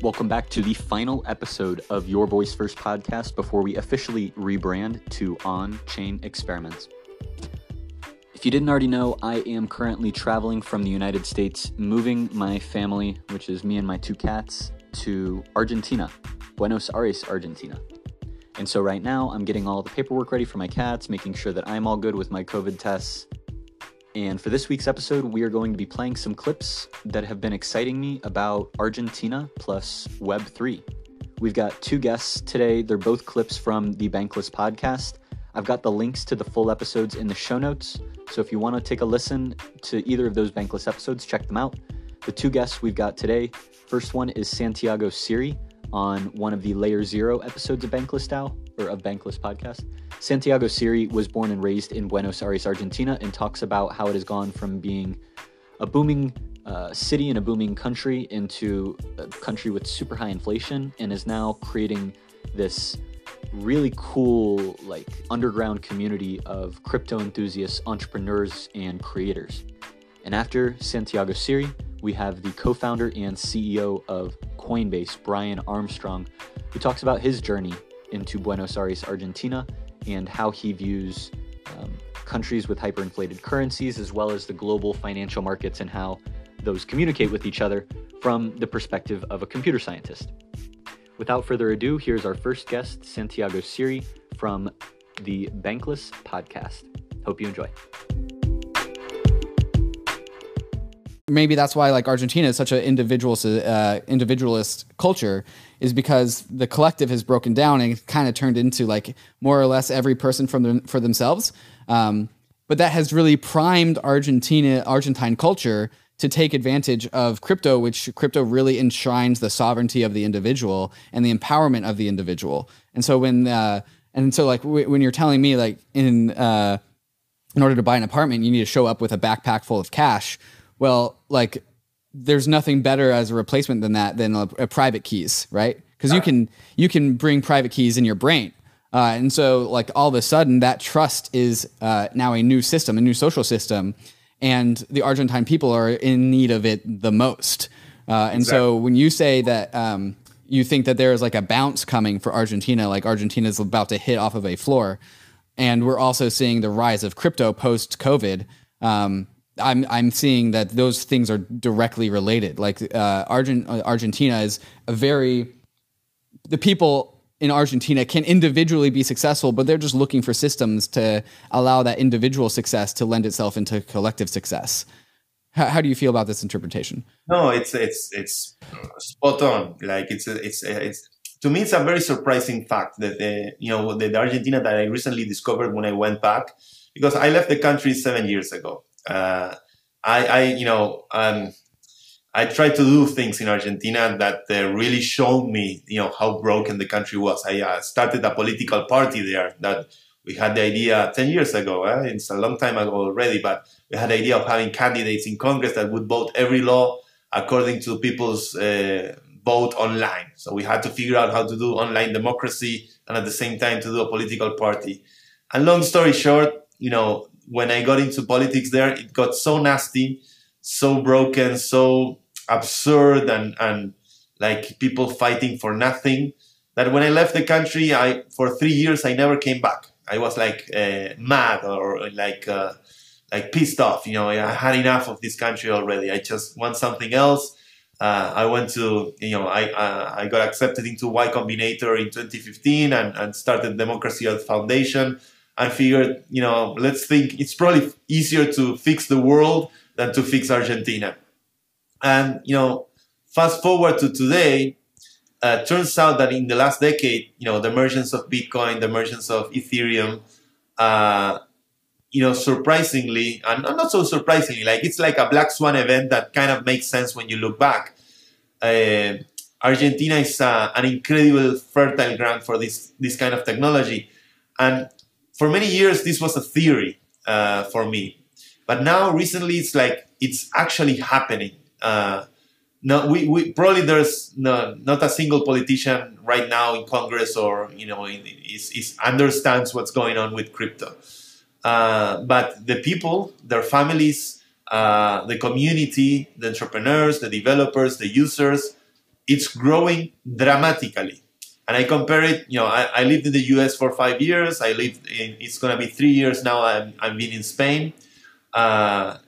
Welcome back to the final episode of Your Voice First podcast before we officially rebrand to On Chain Experiments. If you didn't already know, I am currently traveling from the United States, moving my family, which is me and my two cats, to Argentina, Buenos Aires, Argentina. And so right now, I'm getting all the paperwork ready for my cats, making sure that I'm all good with my COVID tests. And for this week's episode, we are going to be playing some clips that have been exciting me about Argentina plus Web3. We've got two guests today. They're both clips from the Bankless podcast. I've got the links to the full episodes in the show notes. So if you want to take a listen to either of those Bankless episodes, check them out. The two guests we've got today first one is Santiago Siri on one of the Layer Zero episodes of Bankless DAO or of Bankless podcast. Santiago Siri was born and raised in Buenos Aires, Argentina, and talks about how it has gone from being a booming uh, city and a booming country into a country with super high inflation and is now creating this really cool like underground community of crypto enthusiasts, entrepreneurs, and creators. And after Santiago Siri, we have the co-founder and CEO of Coinbase, Brian Armstrong, who talks about his journey into Buenos Aires, Argentina, and how he views um, countries with hyperinflated currencies, as well as the global financial markets and how those communicate with each other from the perspective of a computer scientist. Without further ado, here's our first guest, Santiago Siri from the Bankless podcast. Hope you enjoy. Maybe that's why like Argentina is such an individual uh, individualist culture is because the collective has broken down and kind of turned into like more or less every person from them, for themselves. Um, but that has really primed Argentina Argentine culture to take advantage of crypto, which crypto really enshrines the sovereignty of the individual and the empowerment of the individual. And so when uh, and so like w- when you're telling me like in uh, in order to buy an apartment, you need to show up with a backpack full of cash. Well, like there's nothing better as a replacement than that than a, a private keys, right? Because you can you can bring private keys in your brain. Uh, and so, like all of a sudden, that trust is uh, now a new system, a new social system, and the Argentine people are in need of it the most. Uh, and exactly. so when you say that um, you think that there is like a bounce coming for Argentina, like Argentina is about to hit off of a floor, and we're also seeing the rise of crypto post COVID. Um, I'm I'm seeing that those things are directly related. Like uh, Argent, uh, Argentina is a very the people in Argentina can individually be successful, but they're just looking for systems to allow that individual success to lend itself into collective success. How, how do you feel about this interpretation? No, it's it's it's spot on. Like it's it's it's to me, it's a very surprising fact that the you know the, the Argentina that I recently discovered when I went back because I left the country seven years ago. Uh, I, I you know um, I tried to do things in Argentina that uh, really showed me, you know, how broken the country was. I uh, started a political party there that we had the idea 10 years ago. Eh? It's a long time ago already, but we had the idea of having candidates in Congress that would vote every law according to people's uh, vote online. So we had to figure out how to do online democracy and at the same time to do a political party. And long story short, you know, when I got into politics there, it got so nasty, so broken, so absurd and and like people fighting for nothing that when I left the country, I for three years I never came back. I was like uh, mad or like uh, like pissed off. You know, I had enough of this country already. I just want something else. Uh, I went to you know I uh, I got accepted into Y Combinator in 2015 and, and started Democracy Earth Foundation. I figured you know let's think it's probably easier to fix the world than to fix Argentina. And you know, fast forward to today, uh, turns out that in the last decade, you know, the emergence of Bitcoin, the emergence of Ethereum, uh, you know, surprisingly, and not so surprisingly, like it's like a black swan event that kind of makes sense when you look back. Uh, Argentina is uh, an incredible fertile ground for this this kind of technology, and for many years this was a theory uh, for me, but now recently it's like it's actually happening uh, we, we probably there's no, not a single politician right now in Congress or you know is, is understands what's going on with crypto. Uh, but the people, their families, uh, the community, the entrepreneurs, the developers, the users, it's growing dramatically. And I compare it, you know, I, I lived in the US for five years. I lived in, it's going to be three years now. I'm, I'm been in Spain. Uh,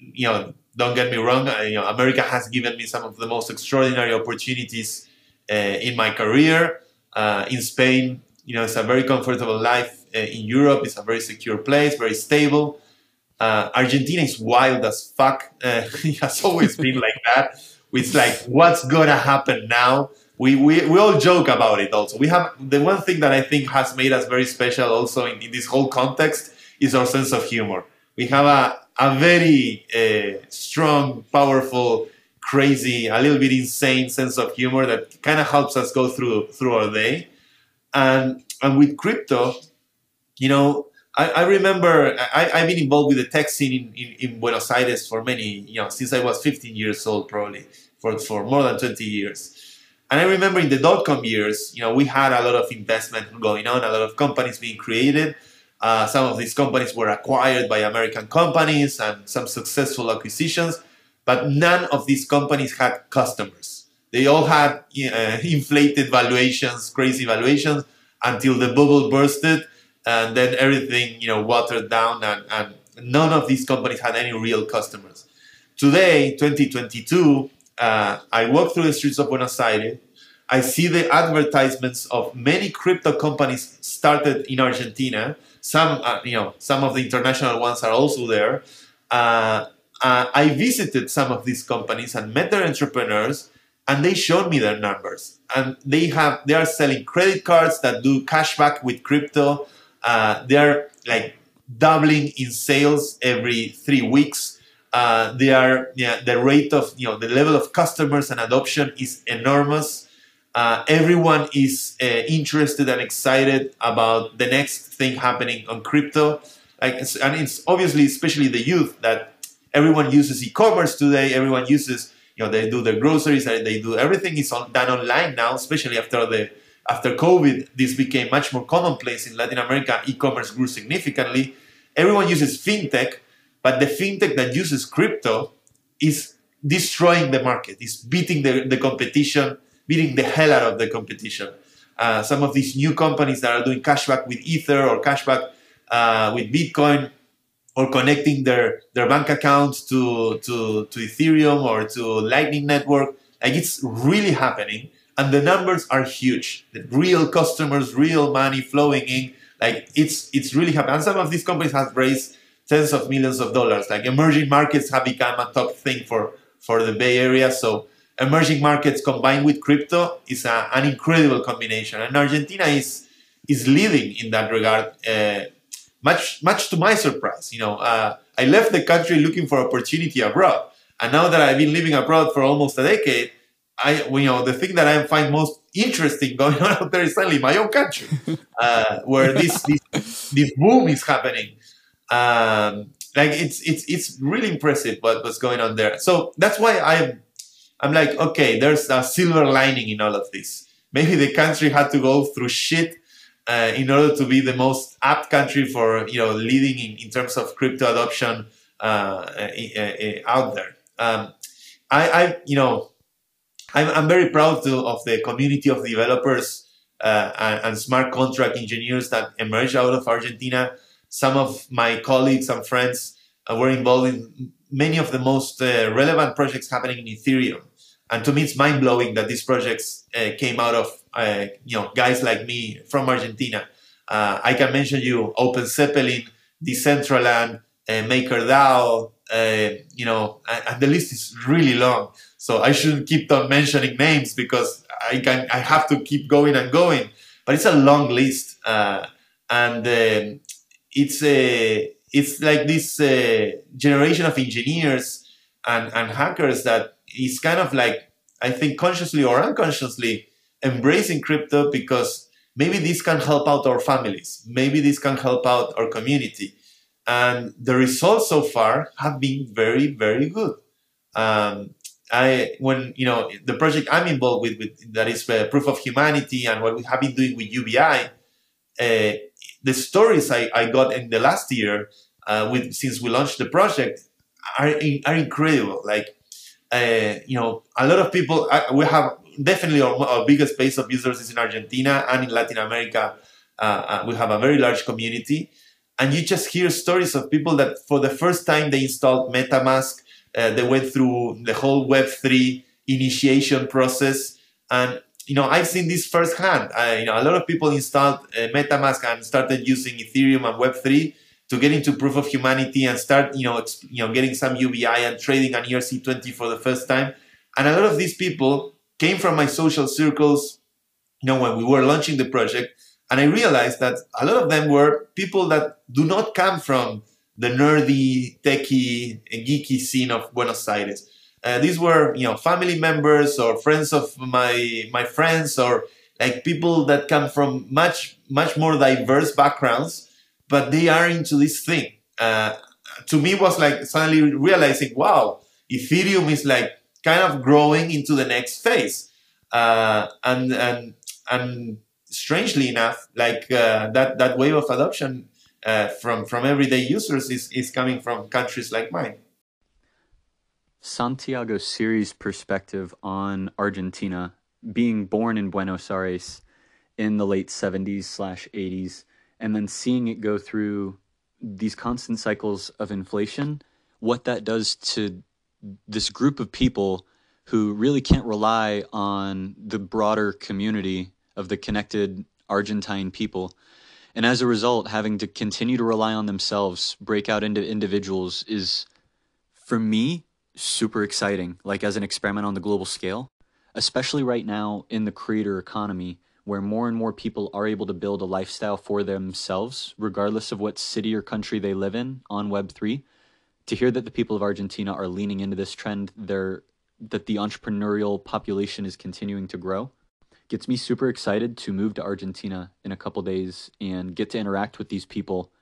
you know, don't get me wrong. I, you know, America has given me some of the most extraordinary opportunities uh, in my career. Uh, in Spain, you know, it's a very comfortable life. Uh, in Europe, it's a very secure place, very stable. Uh, Argentina is wild as fuck. Uh, it has always been like that. It's like, what's gonna happen now? We, we, we all joke about it also. We have the one thing that I think has made us very special also in, in this whole context is our sense of humor. We have a, a very uh, strong, powerful, crazy, a little bit insane sense of humor that kind of helps us go through through our day. And and with crypto, you know, I, I remember I, have been involved with the tech scene in, in, in, Buenos Aires for many, you know, since I was 15 years old, probably for, for more than 20 years. And I remember in the dot com years, you know, we had a lot of investment going on, a lot of companies being created. Uh, some of these companies were acquired by American companies and some successful acquisitions, but none of these companies had customers. They all had uh, inflated valuations, crazy valuations, until the bubble bursted, and then everything you know watered down, and, and none of these companies had any real customers. Today, 2022, uh, I walk through the streets of Buenos Aires. I see the advertisements of many crypto companies started in Argentina some, uh, you know, some of the international ones are also there. Uh, uh, I visited some of these companies and met their entrepreneurs, and they showed me their numbers. And they have, they are selling credit cards that do cashback with crypto. Uh, they are like doubling in sales every three weeks. Uh, they are, yeah, the rate of, you know, the level of customers and adoption is enormous. Uh, everyone is uh, interested and excited about the next thing happening on crypto. Like, and it's obviously, especially the youth, that everyone uses e-commerce today. Everyone uses, you know, they do their groceries, they do everything is on, done online now. Especially after the after COVID, this became much more commonplace in Latin America. E-commerce grew significantly. Everyone uses fintech, but the fintech that uses crypto is destroying the market. Is beating the, the competition beating the hell out of the competition. Uh, some of these new companies that are doing cashback with Ether or cashback uh, with Bitcoin or connecting their, their bank accounts to, to, to Ethereum or to Lightning Network, like it's really happening. And the numbers are huge. The real customers, real money flowing in. Like it's it's really happening. And some of these companies have raised tens of millions of dollars. Like emerging markets have become a top thing for, for the Bay Area. So emerging markets combined with crypto is a, an incredible combination. And Argentina is is leading in that regard. Uh, much much to my surprise, you know, uh, I left the country looking for opportunity abroad, and now that I've been living abroad for almost a decade, I you know the thing that I find most interesting going on out there is suddenly my own country, uh, where this, this this boom is happening. Um, like it's it's it's really impressive what, what's going on there. So that's why I'm I'm like, okay, there's a silver lining in all of this. Maybe the country had to go through shit uh, in order to be the most apt country for you know leading in, in terms of crypto adoption uh, out there. Um, I, I, you know, I'm, I'm very proud to, of the community of developers uh, and, and smart contract engineers that emerged out of Argentina. Some of my colleagues and friends were involved in many of the most uh, relevant projects happening in Ethereum. And to me, it's mind blowing that these projects uh, came out of uh, you know guys like me from Argentina. Uh, I can mention you Open Zeppelin, Decentraland, uh, MakerDAO. Uh, you know, and, the list is really long. So I shouldn't keep on mentioning names because I can I have to keep going and going. But it's a long list, and um, it's a it's like this uh, generation of engineers and, and hackers that is kind of like I think consciously or unconsciously embracing crypto because maybe this can help out our families, maybe this can help out our community, and the results so far have been very very good. Um, I when you know the project I'm involved with, with that is uh, proof of humanity and what we have been doing with UBI. Uh, the stories I, I got in the last year uh, with since we launched the project are are incredible. Like uh, you know, a lot of people uh, we have definitely our, our, biggest base of users is in Argentina and in Latin America. Uh, uh, we have a very large community, and you just hear stories of people that for the first time they installed MetaMask, they went through the whole Web3 initiation process, and you know I've seen this firsthand. I, you know, a lot of people installed uh, MetaMask and started using Ethereum and Web3 to get into proof of humanity and start you know you know getting some UBI and trading on ERC20 for the first time and a lot of these people came from my social circles, you know, when we were launching the project. And I realized that a lot of them were people that do not come from the nerdy, techie, geeky scene of Buenos Aires. Uh, these were, you know, family members or friends of my my friends or like people that come from much much more diverse backgrounds, but they are into this thing. Uh, to me, was like suddenly realizing, wow, Ethereum is like kind of growing into the next phase. Uh, and and and strangely enough, like uh, that that wave of adoption uh, from from everyday users is is coming from countries like mine. Santiago Siri's perspective on Argentina, being born in Buenos Aires in the late 70s slash 80s, and then seeing it go through these constant cycles of inflation, what that does to this group of people who really can't rely on the broader community of the connected Argentine people. And as a result, having to continue to rely on themselves, break out into individuals is, for me, super exciting, like as an experiment on the global scale, especially right now in the creator economy, where more and more people are able to build a lifestyle for themselves, regardless of what city or country they live in on Web3 to hear that the people of Argentina are leaning into this trend, they're, that the entrepreneurial population is continuing to grow, gets me super excited to move to Argentina in a couple days and get to interact with these people.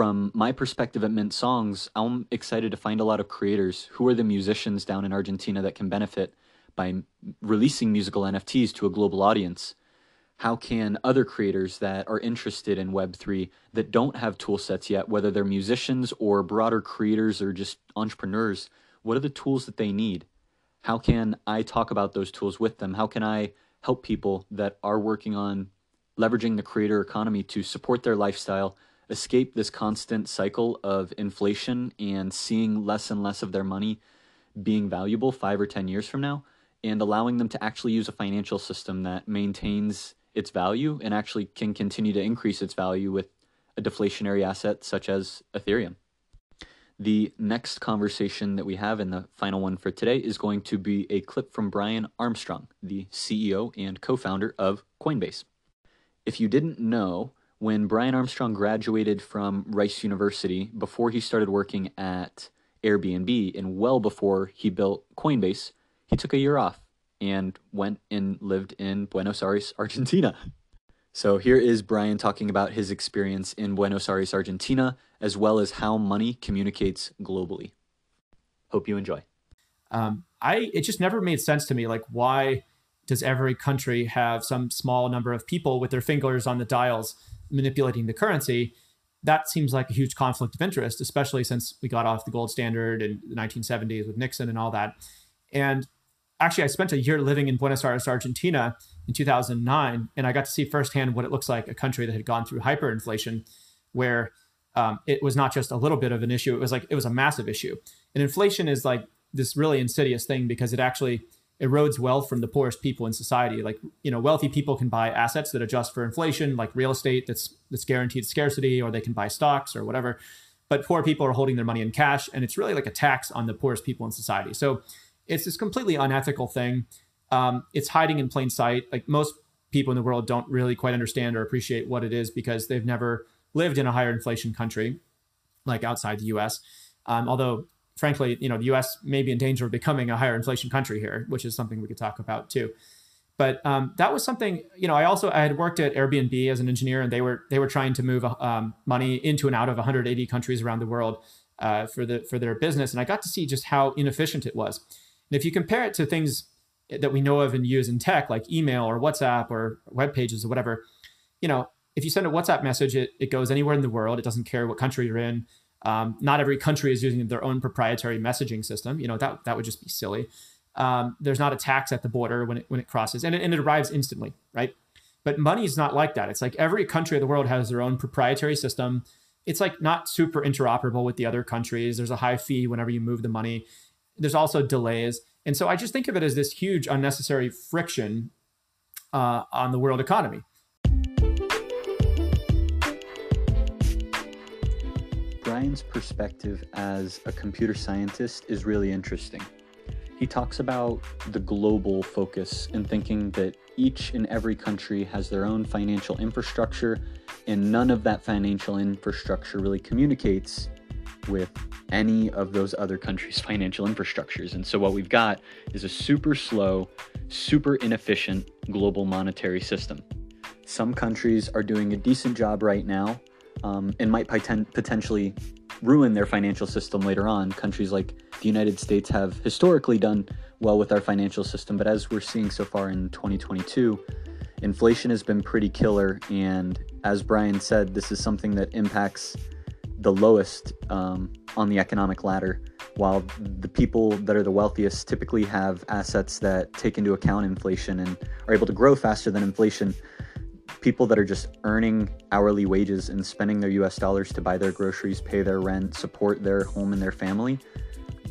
From my perspective at Mint Songs, I'm excited to find a lot of creators. Who are the musicians down in Argentina that can benefit by releasing musical NFTs to a global audience? how can other creators that are interested in Web3 that don't have tool sets yet, whether they're musicians or broader creators or just entrepreneurs, what are the tools that they need? How can I talk about those tools with them? How can I help people that are working on leveraging the creator economy to support their lifestyle, escape this constant cycle of inflation and seeing less and less of their money being valuable five or 10 years from now, and allowing them to actually use a financial system that maintains its value and actually can continue to increase its value with a deflationary asset such as Ethereum. The next conversation that we have, and the final one for today, is going to be a clip from Brian Armstrong, the CEO and co founder of Coinbase. If you didn't know, when Brian Armstrong graduated from Rice University, before he started working at Airbnb and well before he built Coinbase, he took a year off and went and lived in Buenos Aires, Argentina. So here is Brian talking about his experience in Buenos Aires, Argentina, as well as how money communicates globally. Hope you enjoy. Um, I it just never made sense to me. Like, why does every country have some small number of people with their fingers on the dials manipulating the currency? That seems like a huge conflict of interest, especially since we got off the gold standard in the 1970s with Nixon and all that. And actually, I spent a year living in Buenos Aires, Argentina in 2009, and I got to see firsthand what it looks like a country that had gone through hyperinflation, where um, it was not just a little bit of an issue; it was like it was a massive issue. And inflation is like this really insidious thing because it actually erodes wealth from the poorest people in society. Like you know, wealthy people can buy assets that adjust for inflation, like real estate that's that's guaranteed scarcity, or they can buy stocks or whatever. But poor people are holding their money in cash, and it's really like a tax on the poorest people in society. So it's this completely unethical thing. Um, it's hiding in plain sight. Like most people in the world don't really quite understand or appreciate what it is because they've never lived in a higher inflation country like outside the US. Um, although, frankly, you know, the US may be in danger of becoming a higher inflation country here, which is something we could talk about too. But um, that was something, you know, I also I had worked at Airbnb as an engineer, and they were they were trying to move um, money into and out of 180 countries around the world uh, for the for their business, and I got to see just how inefficient it was. And if you compare it to things that we know of and use in tech, like email or WhatsApp or web pages or whatever, you know, if you send a WhatsApp message, it, it goes anywhere in the world. It doesn't care what country you're in. Um, not every country is using their own proprietary messaging system. You know, that, that would just be silly. Um, there's not a tax at the border when it when it crosses, and it, and it arrives instantly, right? But money is not like that. It's like every country of the world has their own proprietary system. It's like not super interoperable with the other countries. There's a high fee whenever you move the money. There's also delays. And so I just think of it as this huge unnecessary friction uh, on the world economy. Brian's perspective as a computer scientist is really interesting. He talks about the global focus and thinking that each and every country has their own financial infrastructure, and none of that financial infrastructure really communicates with any of those other countries' financial infrastructures. And so, what we've got is a super slow, super inefficient global monetary system. Some countries are doing a decent job right now um, and might potentially ruin their financial system later on. Countries like the United States have historically done well with our financial system, but as we're seeing so far in 2022, inflation has been pretty killer. And as Brian said, this is something that impacts the lowest um, on the economic ladder, while the people that are the wealthiest typically have assets that take into account inflation and are able to grow faster than inflation people that are just earning hourly wages and spending their US dollars to buy their groceries, pay their rent, support their home and their family,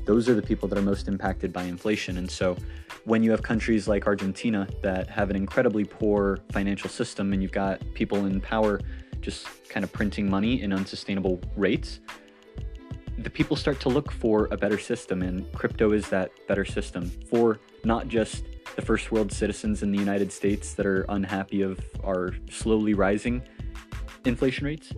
those are the people that are most impacted by inflation. And so when you have countries like Argentina that have an incredibly poor financial system and you've got people in power just kind of printing money in unsustainable rates, the people start to look for a better system, and crypto is that better system for not just the first world citizens in the United States that are unhappy of our slowly rising inflation rates,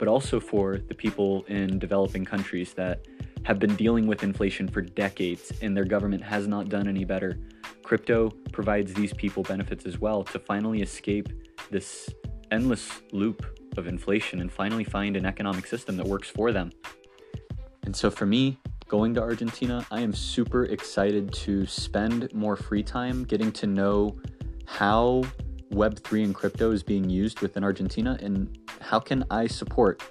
but also for the people in developing countries that have been dealing with inflation for decades and their government has not done any better. Crypto provides these people benefits as well to finally escape this endless loop of inflation and finally find an economic system that works for them. And so for me, going to Argentina, I am super excited to spend more free time getting to know how Web3 and crypto is being used within Argentina and how can I support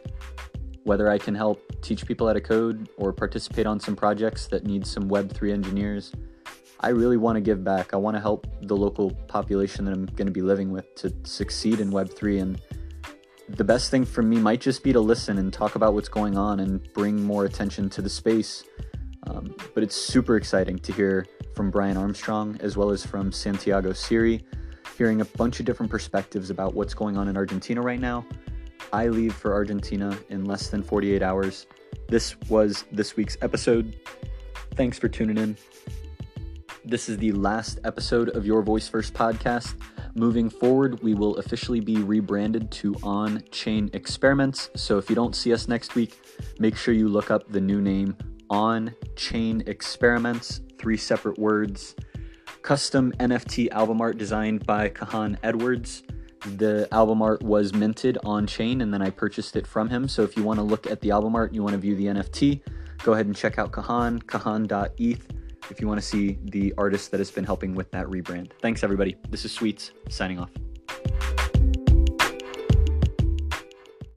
whether I can help teach people how to code or participate on some projects that need some Web3 engineers. I really want to give back. I want to help the local population that I'm going to be living with to succeed in Web3 and the best thing for me might just be to listen and talk about what's going on and bring more attention to the space. Um, but it's super exciting to hear from Brian Armstrong as well as from Santiago Siri, hearing a bunch of different perspectives about what's going on in Argentina right now. I leave for Argentina in less than 48 hours. This was this week's episode. Thanks for tuning in. This is the last episode of Your Voice First podcast. Moving forward, we will officially be rebranded to On Chain Experiments. So if you don't see us next week, make sure you look up the new name On Chain Experiments, three separate words. Custom NFT album art designed by Kahan Edwards. The album art was minted on chain and then I purchased it from him. So if you want to look at the album art and you want to view the NFT, go ahead and check out Kahan, kahan.eth if you want to see the artist that has been helping with that rebrand. Thanks, everybody. This is Sweets signing off.